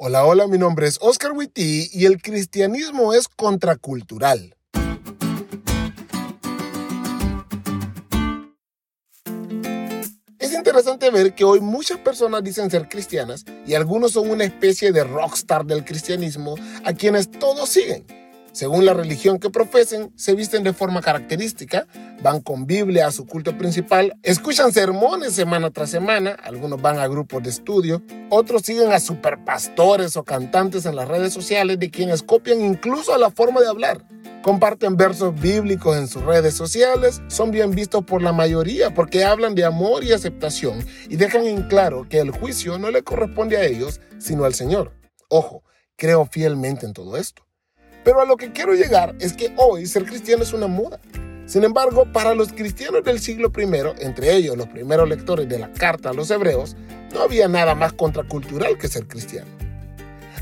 Hola, hola, mi nombre es Oscar Witty y el cristianismo es contracultural. Es interesante ver que hoy muchas personas dicen ser cristianas y algunos son una especie de rockstar del cristianismo a quienes todos siguen. Según la religión que profesen, se visten de forma característica, van con Biblia a su culto principal, escuchan sermones semana tras semana, algunos van a grupos de estudio, otros siguen a superpastores o cantantes en las redes sociales de quienes copian incluso la forma de hablar. Comparten versos bíblicos en sus redes sociales, son bien vistos por la mayoría porque hablan de amor y aceptación y dejan en claro que el juicio no le corresponde a ellos, sino al Señor. Ojo, creo fielmente en todo esto. Pero a lo que quiero llegar es que hoy ser cristiano es una moda. Sin embargo, para los cristianos del siglo I, entre ellos los primeros lectores de la carta a los hebreos, no había nada más contracultural que ser cristiano.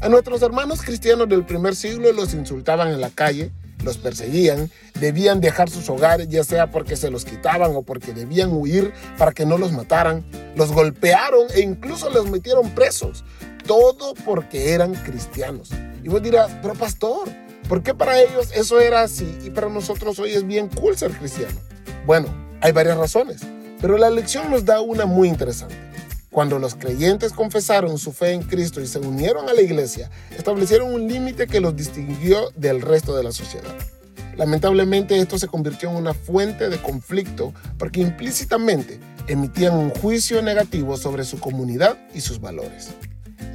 A nuestros hermanos cristianos del primer siglo los insultaban en la calle, los perseguían, debían dejar sus hogares ya sea porque se los quitaban o porque debían huir para que no los mataran, los golpearon e incluso los metieron presos, todo porque eran cristianos. Y vos dirás, pero pastor, ¿Por qué para ellos eso era así y para nosotros hoy es bien cool ser cristiano? Bueno, hay varias razones, pero la lección nos da una muy interesante. Cuando los creyentes confesaron su fe en Cristo y se unieron a la iglesia, establecieron un límite que los distinguió del resto de la sociedad. Lamentablemente esto se convirtió en una fuente de conflicto porque implícitamente emitían un juicio negativo sobre su comunidad y sus valores.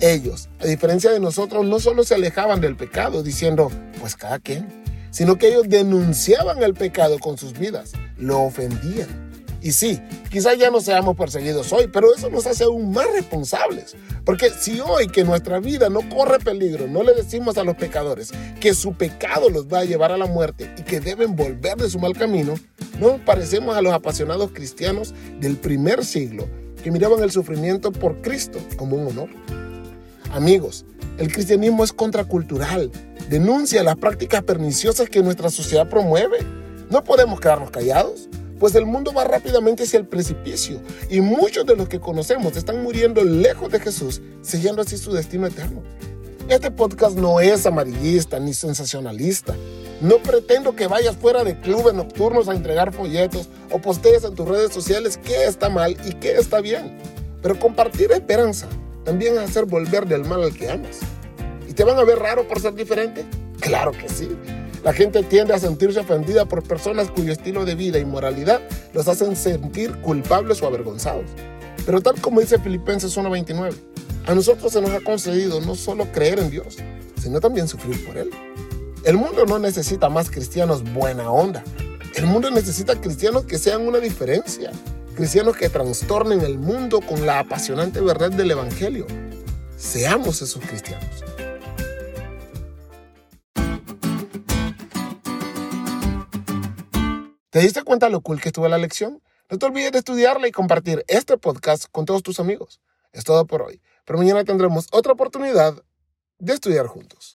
Ellos, a diferencia de nosotros, no solo se alejaban del pecado diciendo, pues cada quien, sino que ellos denunciaban el pecado con sus vidas, lo ofendían. Y sí, quizás ya no seamos perseguidos hoy, pero eso nos hace aún más responsables. Porque si hoy que nuestra vida no corre peligro, no le decimos a los pecadores que su pecado los va a llevar a la muerte y que deben volver de su mal camino, no nos parecemos a los apasionados cristianos del primer siglo que miraban el sufrimiento por Cristo como un honor. Amigos, el cristianismo es contracultural, denuncia las prácticas perniciosas que nuestra sociedad promueve. No podemos quedarnos callados, pues el mundo va rápidamente hacia el precipicio y muchos de los que conocemos están muriendo lejos de Jesús, sellando así su destino eterno. Este podcast no es amarillista ni sensacionalista. No pretendo que vayas fuera de clubes nocturnos a entregar folletos o postees en tus redes sociales qué está mal y qué está bien. Pero compartir esperanza también es hacer volver del mal al que amas. ¿Y te van a ver raro por ser diferente? Claro que sí. La gente tiende a sentirse ofendida por personas cuyo estilo de vida y moralidad los hacen sentir culpables o avergonzados. Pero tal como dice Filipenses 1:29, a nosotros se nos ha concedido no solo creer en Dios, sino también sufrir por Él. El mundo no necesita más cristianos buena onda. El mundo necesita cristianos que sean una diferencia, cristianos que trastornen el mundo con la apasionante verdad del Evangelio. Seamos esos cristianos. ¿Te diste cuenta lo cool que estuvo la lección? No te olvides de estudiarla y compartir este podcast con todos tus amigos. Es todo por hoy, pero mañana tendremos otra oportunidad de estudiar juntos.